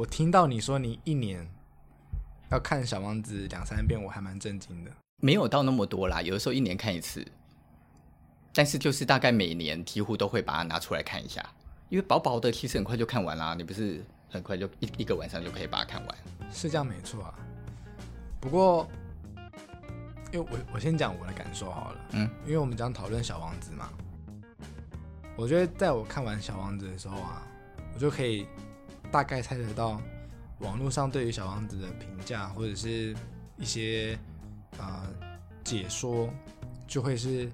我听到你说你一年要看《小王子》两三遍，我还蛮震惊的。没有到那么多啦，有的时候一年看一次，但是就是大概每年几乎都会把它拿出来看一下，因为薄薄的，其实很快就看完啦。你不是很快就一一个晚上就可以把它看完？是这样没错啊。不过，因为我我先讲我的感受好了，嗯，因为我们讲讨论《小王子》嘛，我觉得在我看完《小王子》的时候啊，我就可以。大概猜得到，网络上对于小王子的评价或者是一些啊、呃、解说，就会是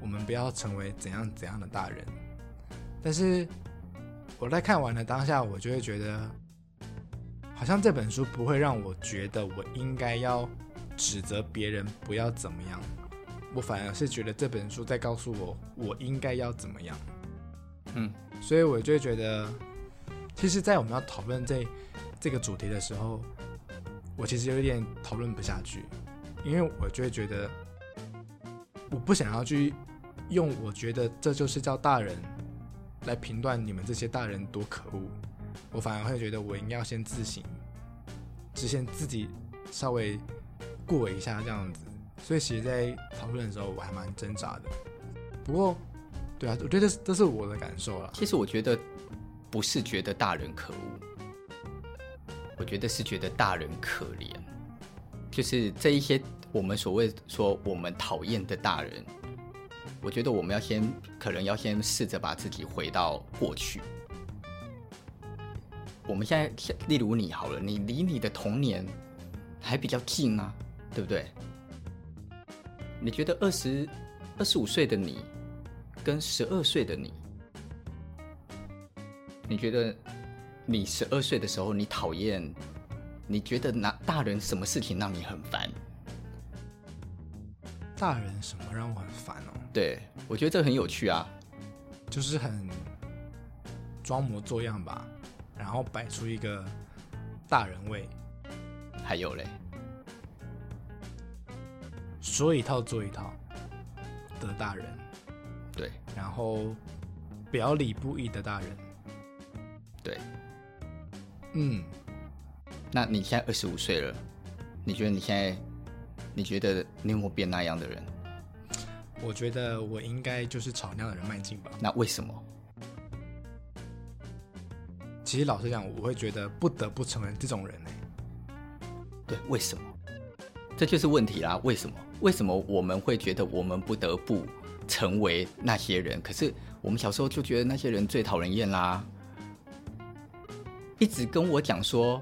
我们不要成为怎样怎样的大人。但是我在看完了当下，我就会觉得，好像这本书不会让我觉得我应该要指责别人不要怎么样，我反而是觉得这本书在告诉我我应该要怎么样。嗯，所以我就会觉得。其实，在我们要讨论这这个主题的时候，我其实有点讨论不下去，因为我就会觉得，我不想要去用我觉得这就是叫大人来评断你们这些大人多可恶，我反而会觉得我应该要先自省，只先自己稍微过一下这样子。所以，其实，在讨论的时候，我还蛮挣扎的。不过，对啊，我觉得这是我的感受啦。其实，我觉得。不是觉得大人可恶，我觉得是觉得大人可怜。就是这一些我们所谓说我们讨厌的大人，我觉得我们要先可能要先试着把自己回到过去。我们现在例如你好了，你离你的童年还比较近啊，对不对？你觉得二十二十五岁的你跟十二岁的你？你觉得你十二岁的时候，你讨厌？你觉得那大人什么事情让你很烦？大人什么让我很烦哦？对，我觉得这很有趣啊，就是很装模作样吧，然后摆出一个大人味。还有嘞，说一套做一套的大人。对，然后表里不一的大人。对，嗯，那你现在二十五岁了，你觉得你现在，你觉得你有没有变那样的人？我觉得我应该就是朝那样的人迈进吧。那为什么？其实老实讲，我会觉得不得不承认这种人呢。对，为什么？这就是问题啦。为什么？为什么我们会觉得我们不得不成为那些人？可是我们小时候就觉得那些人最讨人厌啦。一直跟我讲说，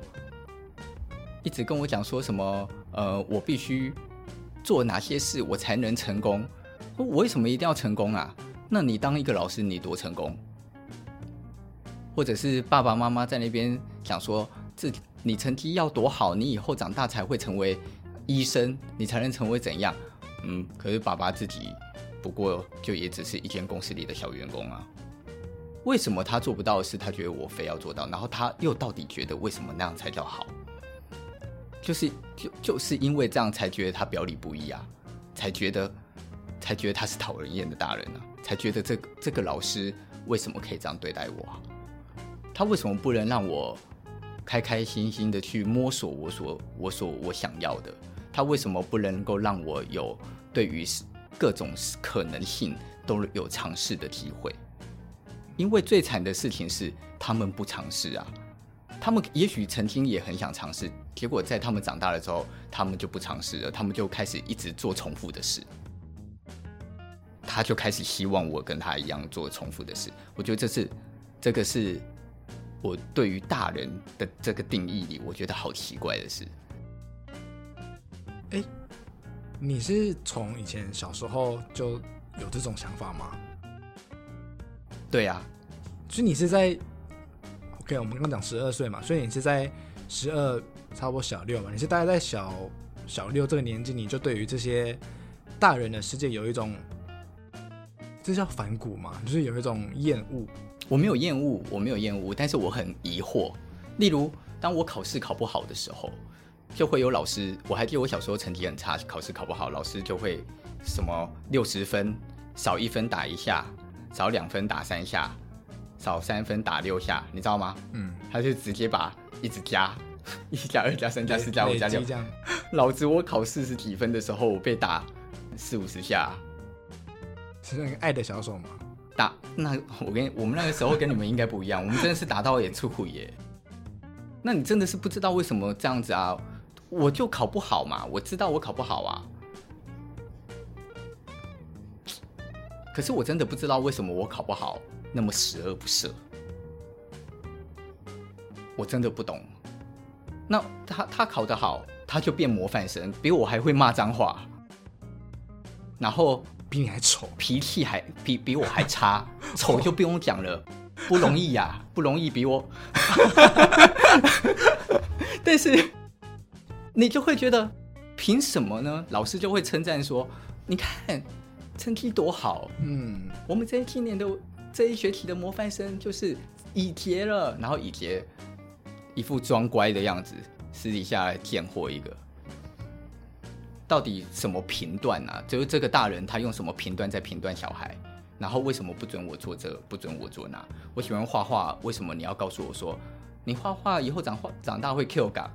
一直跟我讲说什么？呃，我必须做哪些事，我才能成功？我为什么一定要成功啊？那你当一个老师，你多成功？或者是爸爸妈妈在那边讲说，这你成绩要多好，你以后长大才会成为医生，你才能成为怎样？嗯，可是爸爸自己不过就也只是一间公司里的小员工啊。为什么他做不到的事，他觉得我非要做到？然后他又到底觉得为什么那样才叫好？就是就就是因为这样才觉得他表里不一啊，才觉得才觉得他是讨人厌的大人啊，才觉得这这个老师为什么可以这样对待我啊？他为什么不能让我开开心心的去摸索我所我所我想要的？他为什么不能够让我有对于各种可能性都有尝试的机会？因为最惨的事情是，他们不尝试啊。他们也许曾经也很想尝试，结果在他们长大了之后，他们就不尝试了，他们就开始一直做重复的事。他就开始希望我跟他一样做重复的事。我觉得这是这个是我对于大人的这个定义里，我觉得好奇怪的事。哎，你是从以前小时候就有这种想法吗？对呀、啊，所以你是在，OK，我们刚刚讲十二岁嘛，所以你是在十二，差不多小六嘛，你是大概在小小六这个年纪，你就对于这些大人的世界有一种，这叫反骨嘛，就是有一种厌恶。我没有厌恶，我没有厌恶，但是我很疑惑。例如，当我考试考不好的时候，就会有老师，我还记得我小时候成绩很差，考试考不好，老师就会什么六十分少一分打一下。少两分打三下，少三分打六下，你知道吗？嗯，他就直接把一直加，一加二加三加四加五加六，老子我考四十几分的时候，我被打四五十下，是那个爱的小手吗？打那我跟我们那个时候跟你们应该不一样，我们真的是打到也出苦耶。那你真的是不知道为什么这样子啊？我就考不好嘛，我知道我考不好啊。可是我真的不知道为什么我考不好，那么十恶不赦。我真的不懂。那他他考得好，他就变模范生，比我还会骂脏话，然后。比你还丑，脾气还比比我还差，丑就不用讲了，不容易呀、啊，不容易比我。但是你就会觉得，凭什么呢？老师就会称赞说：“你看成绩多好，嗯，我们这今年的这一学期的模范生就是以杰了。”然后以杰一副装乖的样子，私底下贱货一个。到底什么评断啊？就是这个大人他用什么评断在评断小孩？然后为什么不准我做这，不准我做那？我喜欢画画，为什么你要告诉我说你画画以后长画长大会 Q 感？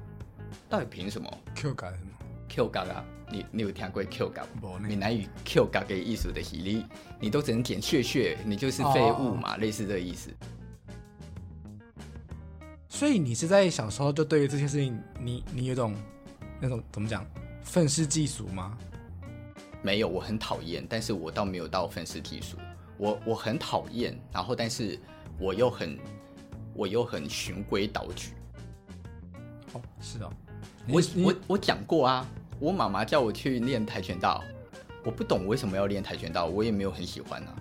到底凭什么？Q 感什么？Q 嘎啊？你你有听过 Q 嘎？闽南语 Q 嘎给艺术的洗礼，你都只能捡屑屑，你就是废物嘛，哦、类似这个意思。所以你是在小时候就对于这些事情，你你有种那种怎么讲？愤世嫉俗吗？没有，我很讨厌，但是我倒没有到愤世嫉俗。我我很讨厌，然后但是我又很我又很循规蹈矩。哦，是哦，我我我讲过啊，我妈妈叫我去练跆拳道，我不懂为什么要练跆拳道，我也没有很喜欢啊。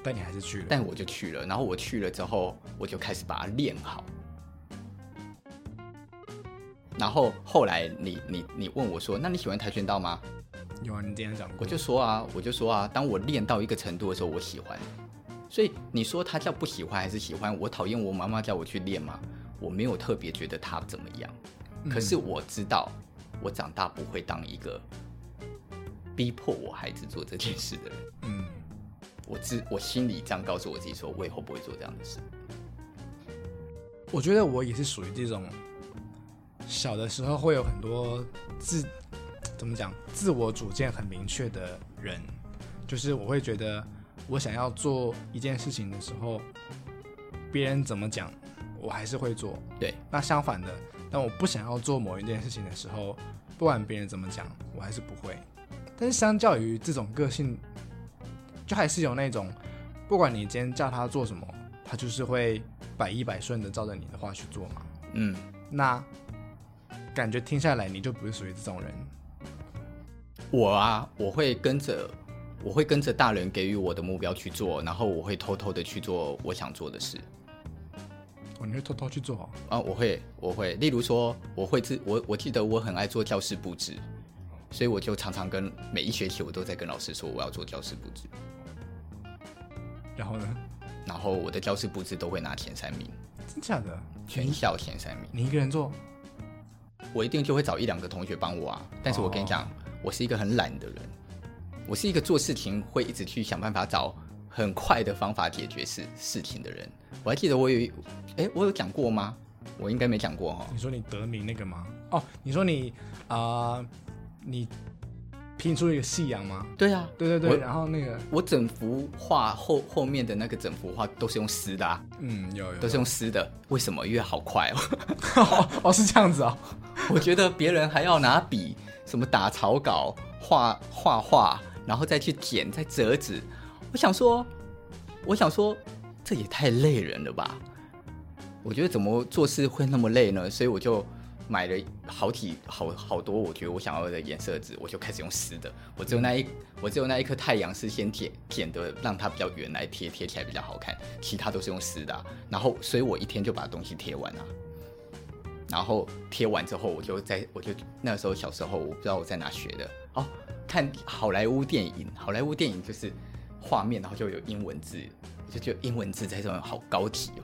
但你还是去了，但我就去了，然后我去了之后，我就开始把它练好。然后后来你你你问我说：“那你喜欢跆拳道吗？”有啊，你今天讲过。我就说啊，我就说啊，当我练到一个程度的时候，我喜欢。所以你说他叫不喜欢还是喜欢？我讨厌我妈妈叫我去练吗？我没有特别觉得他怎么样。嗯。可是我知道，我长大不会当一个逼迫我孩子做这件事的人。嗯，我自我心里这样告诉我自己说，我以后不会做这样的事。我觉得我也是属于这种。小的时候会有很多自怎么讲，自我主见很明确的人，就是我会觉得我想要做一件事情的时候，别人怎么讲，我还是会做。对，那相反的，当我不想要做某一件事情的时候，不管别人怎么讲，我还是不会。但是相较于这种个性，就还是有那种，不管你今天叫他做什么，他就是会百依百顺的照着你的话去做嘛。嗯，那。感觉听下来，你就不是属于这种人。我啊，我会跟着，我会跟着大人给予我的目标去做，然后我会偷偷的去做我想做的事。哦，你会偷偷去做？啊，我会，我会。例如说，我会自我，我记得我很爱做教室布置，所以我就常常跟每一学期我都在跟老师说我要做教室布置。然后呢？然后我的教室布置都会拿前三名。真假的？全校前三名。你一个人做？我一定就会找一两个同学帮我啊，但是我跟你讲，我是一个很懒的人，我是一个做事情会一直去想办法找很快的方法解决事事情的人。我还记得我有，哎，我有讲过吗？我应该没讲过哈。你说你得名那个吗？哦，你说你啊、呃，你。拼出一个夕阳吗？对啊，对对对。然后那个，我整幅画后后面的那个整幅画都是用撕的啊。嗯，有有，都是用撕的。为什么？因为好快哦。哦，是这样子哦。我觉得别人还要拿笔什么打草稿、画画画，然后再去剪、再折纸。我想说，我想说，这也太累人了吧？我觉得怎么做事会那么累呢？所以我就。买了好几好好多，我觉得我想要的颜色纸，我就开始用湿的。我只有那一，我只有那一颗太阳是先剪剪的，让它比较圆来贴贴起来比较好看。其他都是用湿的啊。然后，所以我一天就把东西贴完了。然后贴完之后，我就在我就那时候小时候，我不知道我在哪学的哦，看好莱坞电影，好莱坞电影就是画面，然后就有英文字，就就英文字在上面好高级哦。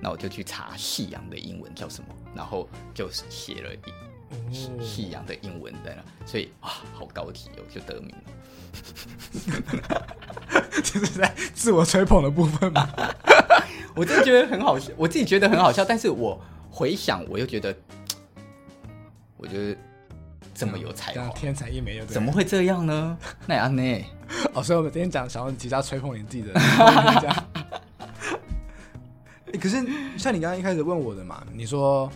那我就去查夕阳的英文叫什么，然后就写了一夕阳的英文在那，所以啊，好高级哦，就得名了。就是在自我吹捧的部分嘛。我真的觉得很好笑，我自己觉得很好笑，但是我回想，我又觉得，我觉得这么有才华，天才一枚，怎么会这样呢？那安呢？哦，所以我们今天讲小王子，其实要吹捧你自己的。可是像你刚刚一开始问我的嘛，你说，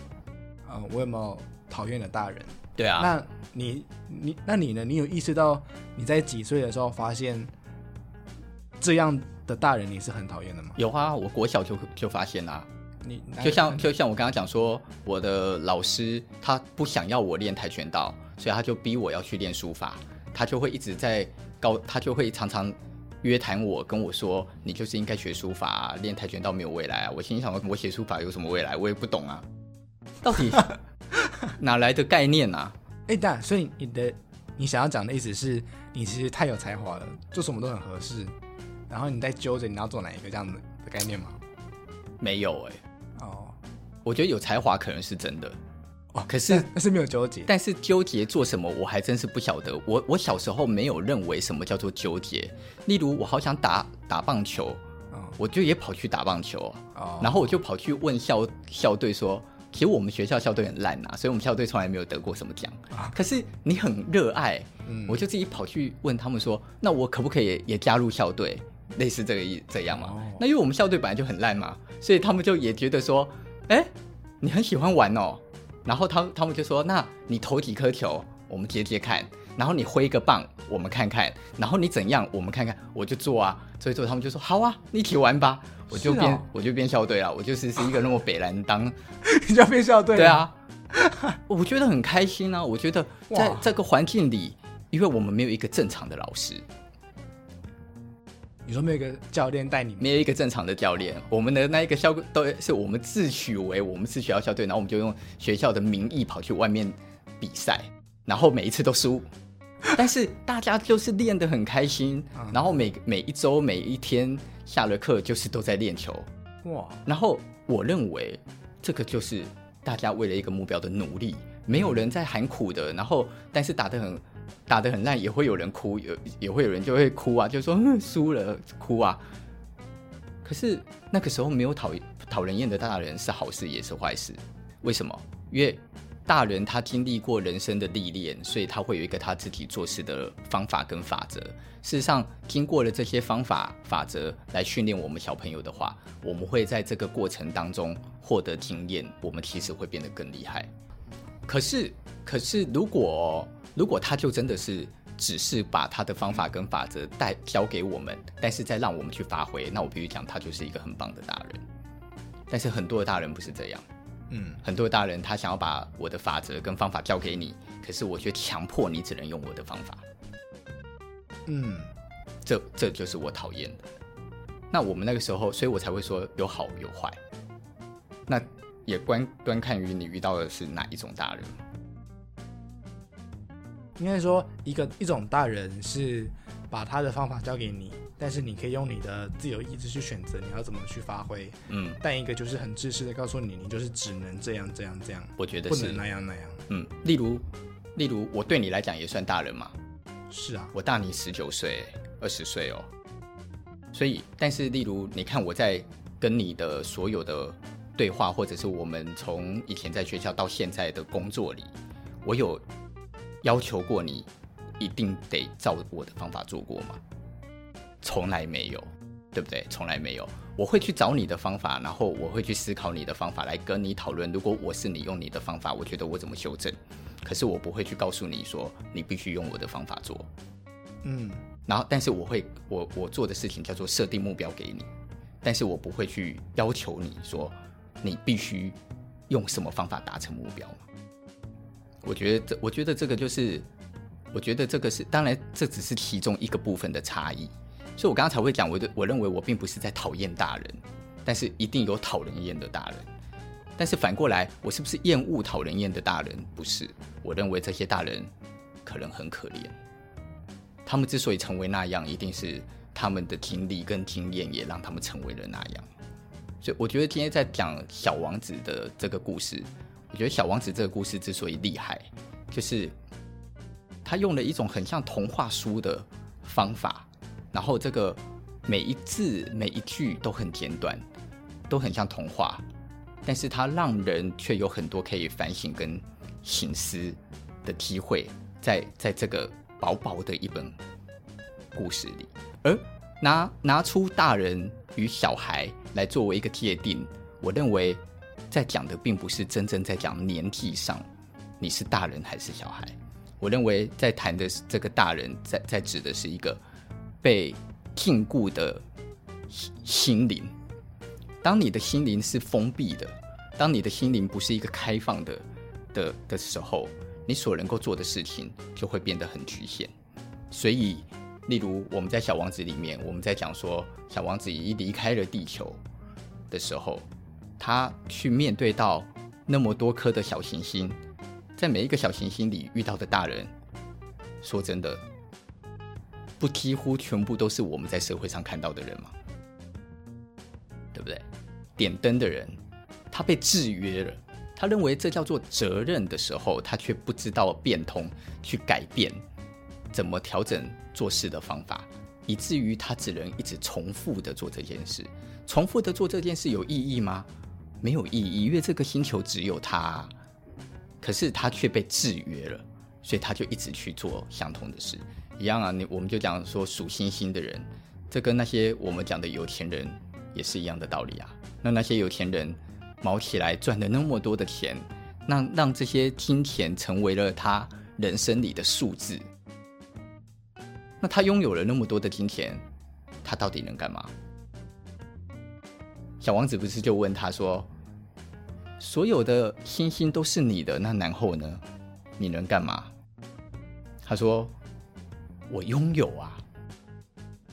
呃，我有没有讨厌的大人？对啊。那你你那你呢？你有意识到你在几岁的时候发现这样的大人你是很讨厌的吗？有啊，我国小就就发现啦。你就像就像我刚刚讲说，我的老师他不想要我练跆拳道，所以他就逼我要去练书法，他就会一直在高，他就会常常。约谈我，跟我说，你就是应该学书法啊，练跆拳道没有未来啊！我心想，我写书法有什么未来？我也不懂啊，到底 哪来的概念啊？哎，但所以你的你想要讲的意思是你其实太有才华了，做什么都很合适，然后你在揪着你要做哪一个这样的的概念吗？没有哎、欸，哦，我觉得有才华可能是真的。哦，可是但是没有纠结，但是纠结做什么，我还真是不晓得。我我小时候没有认为什么叫做纠结。例如，我好想打打棒球，哦，我就也跑去打棒球，哦，然后我就跑去问校校队说，其实我们学校校队很烂呐，所以我们校队从来没有得过什么奖。啊，可是你很热爱，嗯，我就自己跑去问他们说，那我可不可以也加入校队，类似这个意这样嘛？哦，那因为我们校队本来就很烂嘛，所以他们就也觉得说，哎，你很喜欢玩哦。然后他他们就说：“那你投几颗球，我们接接看。然后你挥一个棒，我们看看。然后你怎样，我们看看。我就做啊，所以做他们就说好啊，你一起玩吧。我就变、哦、我就变校队了。我就是是一个那么北蓝当，你就变校队。对啊，我觉得很开心啊。我觉得在这个环境里，因为我们没有一个正常的老师。”你说没有一个教练带你们？没有一个正常的教练，我们的那一个校都是我们自诩为我们是学校校队，然后我们就用学校的名义跑去外面比赛，然后每一次都输，但是大家就是练得很开心，然后每每一周每一天下了课就是都在练球，哇！然后我认为这个就是大家为了一个目标的努力，没有人在喊苦的，然后但是打得很。打得很烂，也会有人哭，有也会有人就会哭啊，就说 输了哭啊。可是那个时候没有讨讨人厌的大人是好事也是坏事，为什么？因为大人他经历过人生的历练，所以他会有一个他自己做事的方法跟法则。事实上，经过了这些方法法则来训练我们小朋友的话，我们会在这个过程当中获得经验，我们其实会变得更厉害。可是，可是如果如果他就真的是只是把他的方法跟法则带教给我们，但是再让我们去发挥，那我必须讲，他就是一个很棒的大人。但是很多的大人不是这样，嗯，很多的大人他想要把我的法则跟方法教给你，可是我却强迫你只能用我的方法，嗯，这这就是我讨厌的。那我们那个时候，所以我才会说有好有坏。那也观端看于你遇到的是哪一种大人。应该说，一个一种大人是把他的方法教给你，但是你可以用你的自由意志去选择你要怎么去发挥。嗯，但一个就是很自私的告诉你，你就是只能这样这样这样。我觉得不能那样那样。嗯，例如，例如我对你来讲也算大人嘛。是啊，我大你十九岁、二十岁哦。所以，但是例如，你看我在跟你的所有的对话，或者是我们从以前在学校到现在的工作里，我有。要求过你一定得照我的方法做过吗？从来没有，对不对？从来没有。我会去找你的方法，然后我会去思考你的方法来跟你讨论。如果我是你用你的方法，我觉得我怎么修正？可是我不会去告诉你说你必须用我的方法做。嗯，然后但是我会我我做的事情叫做设定目标给你，但是我不会去要求你说你必须用什么方法达成目标。我觉得这，我觉得这个就是，我觉得这个是，当然这只是其中一个部分的差异。所以我刚刚才会讲，我的我认为我并不是在讨厌大人，但是一定有讨人厌的大人。但是反过来，我是不是厌恶讨人厌的大人？不是，我认为这些大人可能很可怜。他们之所以成为那样，一定是他们的经历跟经验也让他们成为了那样。所以我觉得今天在讲小王子的这个故事。我觉得小王子这个故事之所以厉害，就是他用了一种很像童话书的方法，然后这个每一字每一句都很简短，都很像童话，但是它让人却有很多可以反省跟醒思的机会，在在这个薄薄的一本故事里，而拿拿出大人与小孩来作为一个界定，我认为在讲的并不是真正在讲年纪上你是大人还是小孩，我认为在谈的是这个大人在在指的是一个被禁锢的心灵。当你的心灵是封闭的，当你的心灵不是一个开放的的的时候，你所能够做的事情就会变得很局限。所以，例如我们在《小王子》里面，我们在讲说，小王子一离开了地球的时候，他去面对到那么多颗的小行星，在每一个小行星里遇到的大人，说真的，不几乎全部都是我们在社会上看到的人吗？对不对？点灯的人，他被制约了，他认为这叫做责任的时候，他却不知道变通去改变，怎么调整做事的方法，以至于他只能一直重复的做这件事。重复的做这件事有意义吗？没有意义，因为这个星球只有他，可是他却被制约了，所以他就一直去做相同的事。一样啊，你我们就讲说数星星的人，这跟那些我们讲的有钱人。也是一样的道理啊。那那些有钱人卯起来赚了那么多的钱，那让这些金钱成为了他人生里的数字。那他拥有了那么多的金钱，他到底能干嘛？小王子不是就问他说：“所有的星星都是你的，那然后呢？你能干嘛？”他说：“我拥有啊。”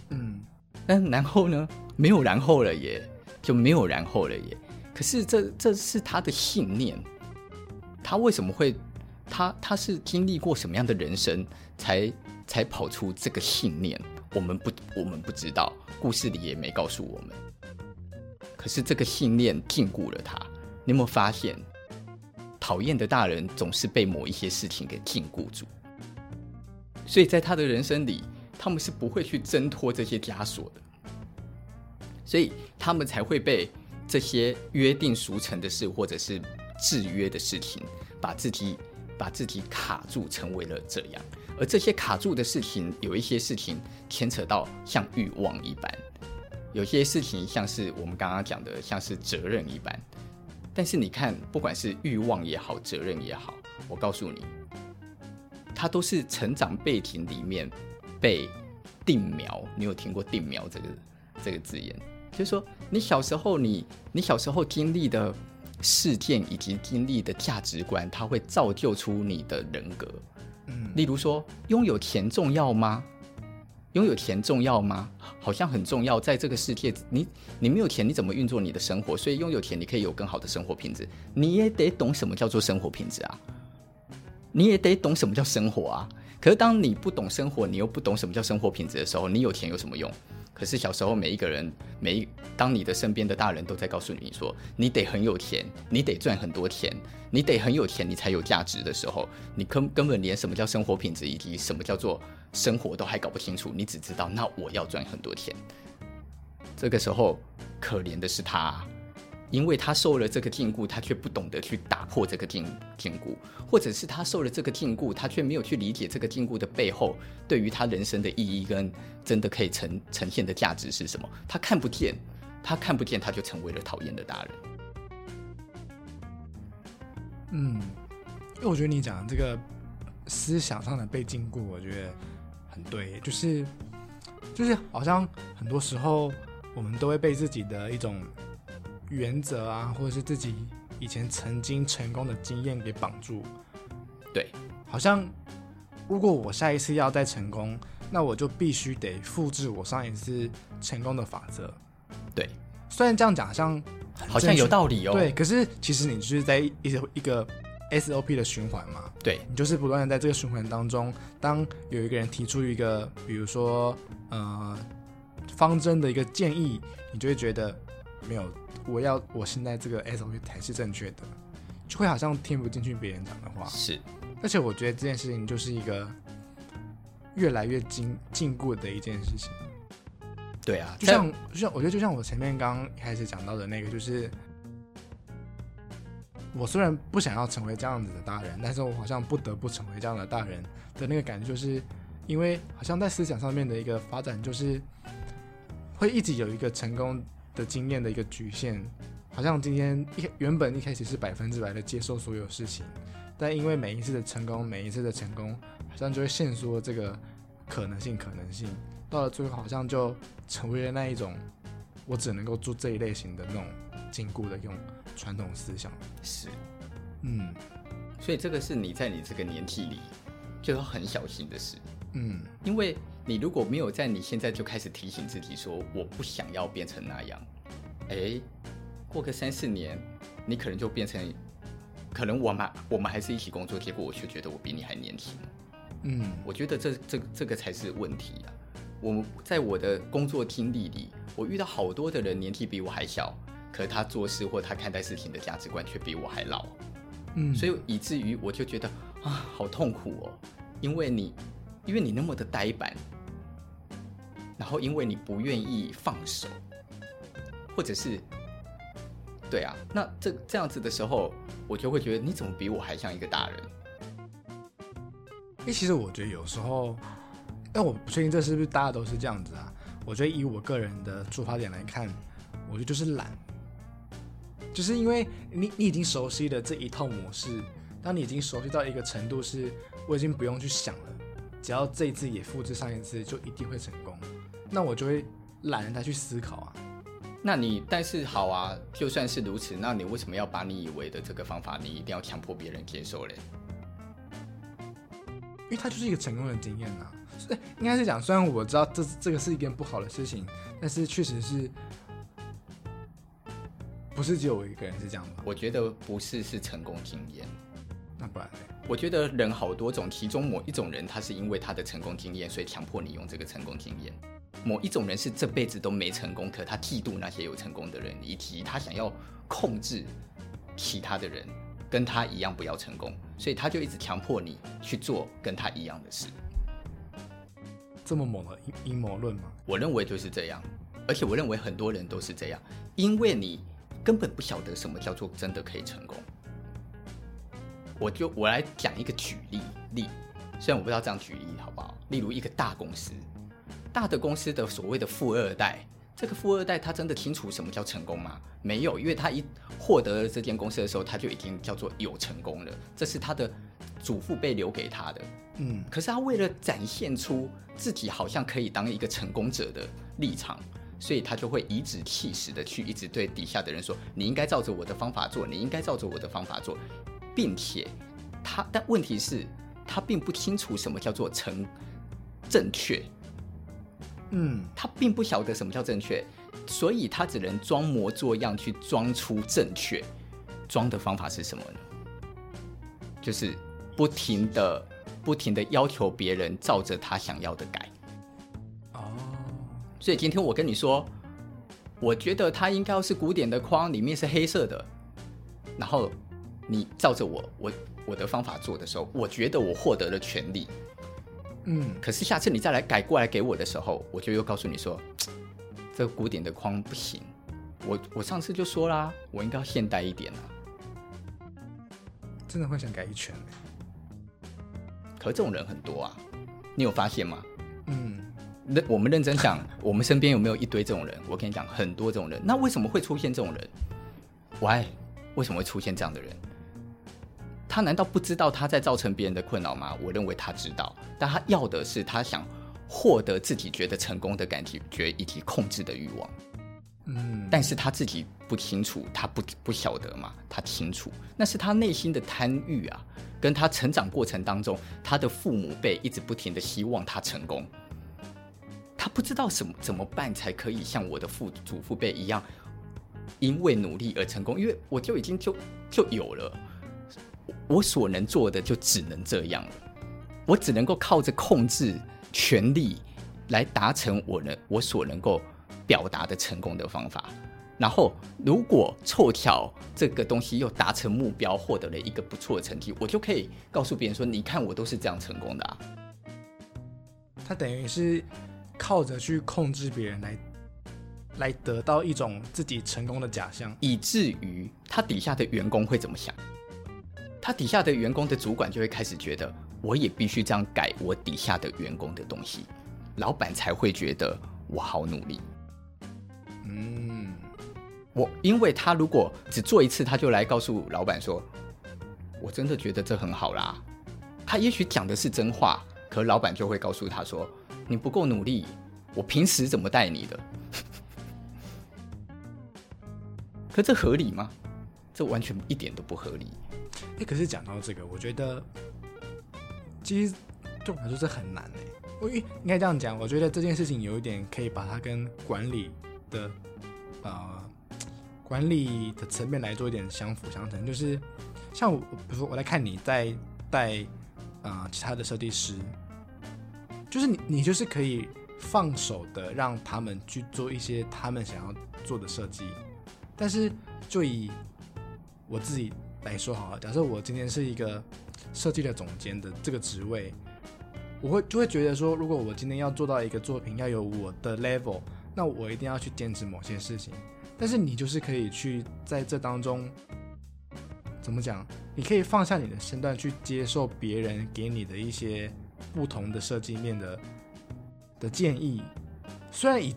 嗯，那然后呢？没有然后了耶，就没有然后了耶。可是这这是他的信念，他为什么会？他他是经历过什么样的人生，才才跑出这个信念？我们不我们不知道，故事里也没告诉我们。可是这个信念禁锢了他。你有没有发现，讨厌的大人总是被某一些事情给禁锢住？所以在他的人生里，他们是不会去挣脱这些枷锁的。所以他们才会被这些约定俗成的事，或者是制约的事情，把自己把自己卡住，成为了这样。而这些卡住的事情，有一些事情牵扯到像欲望一般，有些事情像是我们刚刚讲的，像是责任一般。但是你看，不管是欲望也好，责任也好，我告诉你，它都是成长背景里面被定苗。你有听过定苗这个这个字眼？就是说，你小时候你你小时候经历的事件以及经历的价值观，它会造就出你的人格。嗯，例如说，拥有钱重要吗？拥有钱重要吗？好像很重要。在这个世界，你你没有钱，你怎么运作你的生活？所以拥有钱，你可以有更好的生活品质。你也得懂什么叫做生活品质啊！你也得懂什么叫生活啊！可是当你不懂生活，你又不懂什么叫生活品质的时候，你有钱有什么用？可是小时候，每一个人，每当你的身边的大人都在告诉你说，你得很有钱，你得赚很多钱，你得很有钱，你才有价值的时候，你根根本连什么叫生活品质以及什么叫做生活都还搞不清楚，你只知道那我要赚很多钱。这个时候，可怜的是他。因为他受了这个禁锢，他却不懂得去打破这个禁禁锢，或者是他受了这个禁锢，他却没有去理解这个禁锢的背后对于他人生的意义跟真的可以呈呈现的价值是什么？他看不见，他看不见，他就成为了讨厌的大人。嗯，我觉得你讲的这个思想上的被禁锢，我觉得很对，就是就是好像很多时候我们都会被自己的一种。原则啊，或者是自己以前曾经成功的经验给绑住，对，好像如果我下一次要再成功，那我就必须得复制我上一次成功的法则。对，虽然这样讲好像好像有道理哦，对，可是其实你就是在一一个 SOP 的循环嘛，对，你就是不断的在这个循环当中，当有一个人提出一个，比如说呃方针的一个建议，你就会觉得没有。我要我现在这个 SOP 才是正确的，就会好像听不进去别人讲的话。是，而且我觉得这件事情就是一个越来越禁禁锢的一件事情。对啊，就像就像我觉得就像我前面刚刚开始讲到的那个，就是我虽然不想要成为这样子的大人，但是我好像不得不成为这样的大人的那个感觉，就是因为好像在思想上面的一个发展，就是会一直有一个成功的经验的一个局限，好像今天一原本一开始是百分之百的接受所有事情，但因为每一次的成功，每一次的成功，好像就会限缩这个可能性，可能性。到了最后，好像就成为了那一种，我只能够做这一类型的那种禁锢的一种传统思想。是，嗯，所以这个是你在你这个年纪里就要很小心的事。嗯，因为你如果没有在你现在就开始提醒自己说我不想要变成那样，哎，过个三四年，你可能就变成，可能我们我们还是一起工作，结果我却觉得我比你还年轻。嗯，我觉得这这这个才是问题啊。我在我的工作经历里，我遇到好多的人年纪比我还小，可是他做事或他看待事情的价值观却比我还老，嗯，所以以至于我就觉得啊，好痛苦哦，因为你，因为你那么的呆板，然后因为你不愿意放手，或者是，对啊，那这这样子的时候，我就会觉得你怎么比我还像一个大人？诶，其实我觉得有时候。但我不确定这是不是大家都是这样子啊？我觉得以我个人的出发点来看，我觉得就是懒，就是因为你你已经熟悉了这一套模式，当你已经熟悉到一个程度，是我已经不用去想了，只要这一次也复制上一次，就一定会成功，那我就会懒得再去思考啊。那你但是好啊，就算是如此，那你为什么要把你以为的这个方法，你一定要强迫别人接受嘞？因为它就是一个成功的经验呐、啊。对，应该是讲，虽然我知道这这个是一件不好的事情，但是确实是，不是只有我一个人是这样吧？我觉得不是，是成功经验。那不然呢？我觉得人好多种，其中某一种人，他是因为他的成功经验，所以强迫你用这个成功经验；某一种人是这辈子都没成功，可他嫉妒那些有成功的人，以及他想要控制其他的人跟他一样不要成功，所以他就一直强迫你去做跟他一样的事。这么猛的阴阴谋论吗？我认为就是这样，而且我认为很多人都是这样，因为你根本不晓得什么叫做真的可以成功。我就我来讲一个举例例，虽然我不知道这样举例好不好。例如一个大公司，大的公司的所谓的富二代，这个富二代他真的清楚什么叫成功吗？没有，因为他一获得了这间公司的时候，他就已经叫做有成功了，这是他的祖父辈留给他的。嗯，可是他为了展现出自己好像可以当一个成功者的立场，所以他就会颐指气使的去一直对底下的人说：“你应该照着我的方法做，你应该照着我的方法做。”并且他，但问题是，他并不清楚什么叫做成正确。嗯，他并不晓得什么叫正确，所以他只能装模作样去装出正确。装的方法是什么呢？就是不停的。不停的要求别人照着他想要的改，哦，所以今天我跟你说，我觉得它应该要是古典的框，里面是黑色的，然后你照着我我我的方法做的时候，我觉得我获得了权利，嗯，可是下次你再来改过来给我的时候，我就又告诉你说，这个古典的框不行，我我上次就说啦，我应该要现代一点啊，真的会想改一圈。可这种人很多啊，你有发现吗？嗯，那我们认真想，我们身边有没有一堆这种人？我跟你讲，很多这种人。那为什么会出现这种人？Why？为什么会出现这样的人？他难道不知道他在造成别人的困扰吗？我认为他知道，但他要的是他想获得自己觉得成功的感觉以及控制的欲望。嗯，但是他自己不清楚，他不不晓得嘛？他清楚，那是他内心的贪欲啊。跟他成长过程当中，他的父母辈一直不停的希望他成功，他不知道什么怎么办才可以像我的父祖父辈一样，因为努力而成功。因为我就已经就就有了，我所能做的就只能这样了，我只能够靠着控制权力来达成我能我所能够表达的成功的方法。然后，如果凑巧这个东西又达成目标，获得了一个不错的成绩，我就可以告诉别人说：“你看，我都是这样成功的啊。”他等于是靠着去控制别人来来得到一种自己成功的假象，以至于他底下的员工会怎么想？他底下的员工的主管就会开始觉得，我也必须这样改我底下的员工的东西，老板才会觉得我好努力。嗯，我因为他如果只做一次，他就来告诉老板说，我真的觉得这很好啦。他也许讲的是真话，可老板就会告诉他说，你不够努力，我平时怎么带你的？可这合理吗？这完全一点都不合理。哎，可是讲到这个，我觉得其实对我来说是很难的。我应该这样讲，我觉得这件事情有一点可以把它跟管理的呃管理的层面来做一点相辅相成。就是像我，比如说我来看你在带啊、其他的设计师，就是你你就是可以放手的让他们去做一些他们想要做的设计。但是，就以我自己来说好了，假设我今天是一个设计的总监的这个职位，我会就会觉得说，如果我今天要做到一个作品要有我的 level，那我一定要去坚持某些事情。但是你就是可以去在这当中，怎么讲？你可以放下你的身段去接受别人给你的一些不同的设计面的的建议，虽然以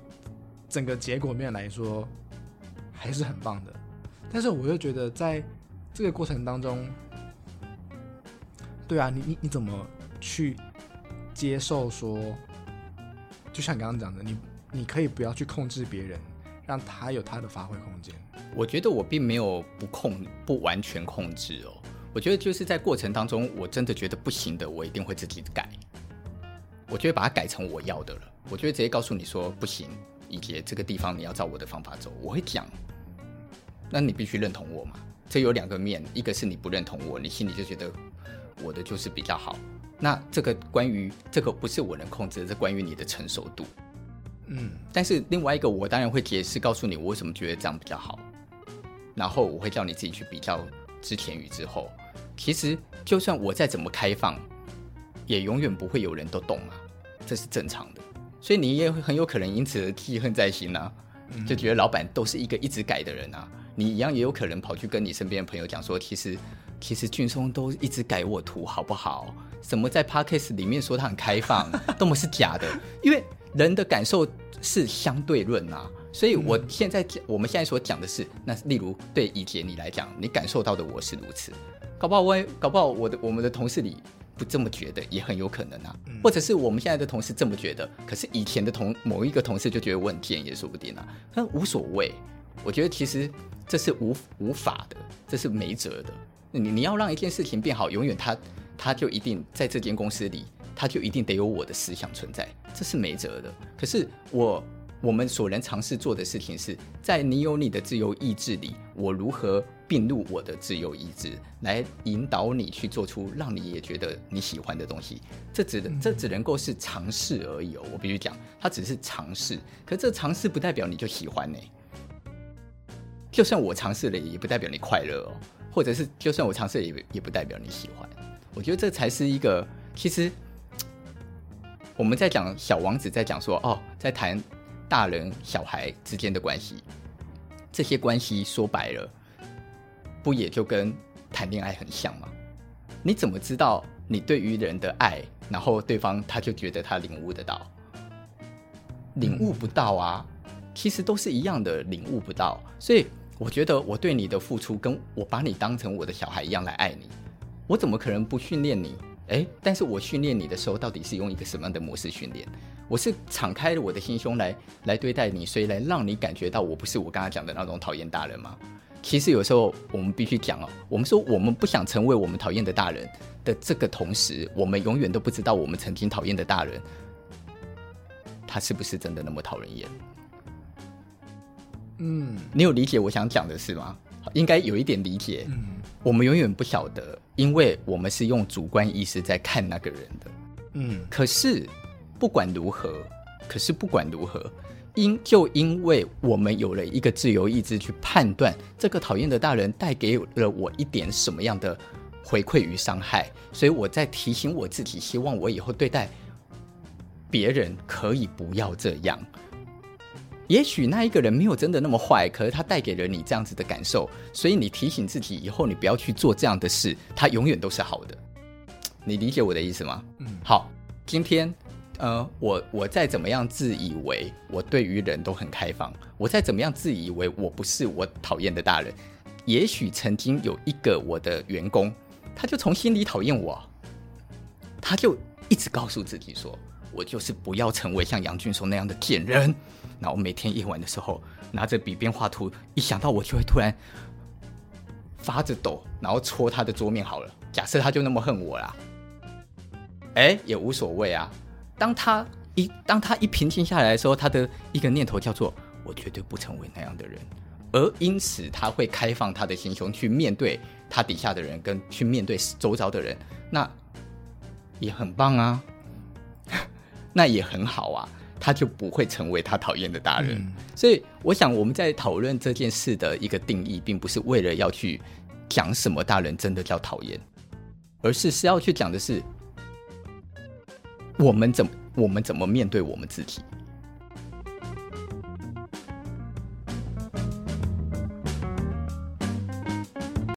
整个结果面来说。还是很棒的，但是我又觉得在这个过程当中，对啊，你你你怎么去接受说，就像刚刚讲的，你你可以不要去控制别人，让他有他的发挥空间。我觉得我并没有不控不完全控制哦，我觉得就是在过程当中，我真的觉得不行的，我一定会自己改。我就会把它改成我要的了，我就会直接告诉你说不行，以及这个地方你要照我的方法走，我会讲。那你必须认同我嘛？这有两个面，一个是你不认同我，你心里就觉得我的就是比较好。那这个关于这个不是我能控制的，是关于你的成熟度。嗯，但是另外一个，我当然会解释告诉你我为什么觉得这样比较好。然后我会叫你自己去比较之前与之后。其实就算我再怎么开放，也永远不会有人都懂啊，这是正常的。所以你也会很有可能因此而记恨在心啊，就觉得老板都是一个一直改的人啊。你一样也有可能跑去跟你身边的朋友讲说，其实其实俊松都一直改我图，好不好？什么在 Podcast 里面说他很开放，多么是假的。因为人的感受是相对论啊，所以我现在讲，我们现在所讲的是，那例如对以前你来讲，你感受到的我是如此，搞不好我搞不好我的我们的同事里不这么觉得，也很有可能啊。或者是我们现在的同事这么觉得，可是以前的同某一个同事就觉得我很贱，也说不定啊。那无所谓，我觉得其实。这是无无法的，这是没辙的。你你要让一件事情变好，永远它它就一定在这间公司里，它就一定得有我的思想存在，这是没辙的。可是我我们所能尝试做的事情是，在你有你的自由意志里，我如何并入我的自由意志，来引导你去做出让你也觉得你喜欢的东西。这只能这只能够是尝试而已哦。我必须讲，它只是尝试，可这尝试不代表你就喜欢呢。就算我尝试了，也不代表你快乐哦。或者是，就算我尝试了，也也不代表你喜欢。我觉得这才是一个，其实我们在讲小王子，在讲说哦，在谈大人小孩之间的关系，这些关系说白了，不也就跟谈恋爱很像吗？你怎么知道你对于人的爱，然后对方他就觉得他领悟得到？领悟不到啊，其实都是一样的，领悟不到，所以。我觉得我对你的付出，跟我把你当成我的小孩一样来爱你，我怎么可能不训练你？诶，但是我训练你的时候，到底是用一个什么样的模式训练？我是敞开了我的心胸来来对待你，所以来让你感觉到我不是我刚刚讲的那种讨厌大人吗？其实有时候我们必须讲哦，我们说我们不想成为我们讨厌的大人的这个同时，我们永远都不知道我们曾经讨厌的大人，他是不是真的那么讨人厌？嗯，你有理解我想讲的是吗？应该有一点理解。嗯，我们永远不晓得，因为我们是用主观意识在看那个人的。嗯，可是不管如何，可是不管如何，因就因为我们有了一个自由意志去判断这个讨厌的大人带给了我一点什么样的回馈与伤害，所以我在提醒我自己，希望我以后对待别人可以不要这样。也许那一个人没有真的那么坏，可是他带给了你这样子的感受，所以你提醒自己以后你不要去做这样的事，他永远都是好的。你理解我的意思吗？嗯，好，今天，呃，我我再怎么样自以为我对于人都很开放，我再怎么样自以为我不是我讨厌的大人，也许曾经有一个我的员工，他就从心里讨厌我，他就一直告诉自己说，我就是不要成为像杨俊松那样的贱人。然后每天夜晚的时候，拿着笔边画图，一想到我就会突然发着抖，然后戳他的桌面好了。假设他就那么恨我啦。哎，也无所谓啊。当他一当他一平静下来的时候，他的一个念头叫做“我绝对不成为那样的人”，而因此他会开放他的心胸去面对他底下的人，跟去面对周遭的人，那也很棒啊，那也很好啊，他就不会成为他讨厌的大人。嗯。所以，我想我们在讨论这件事的一个定义，并不是为了要去讲什么大人真的叫讨厌，而是是要去讲的是。我们怎么我们怎么面对我们自己？